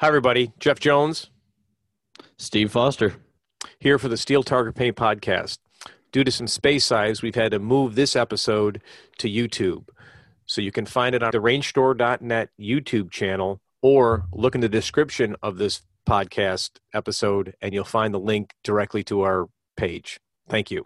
Hi, everybody. Jeff Jones. Steve Foster. Here for the Steel Target Paint Podcast. Due to some space size, we've had to move this episode to YouTube. So you can find it on the rangestore.net YouTube channel or look in the description of this podcast episode and you'll find the link directly to our page. Thank you.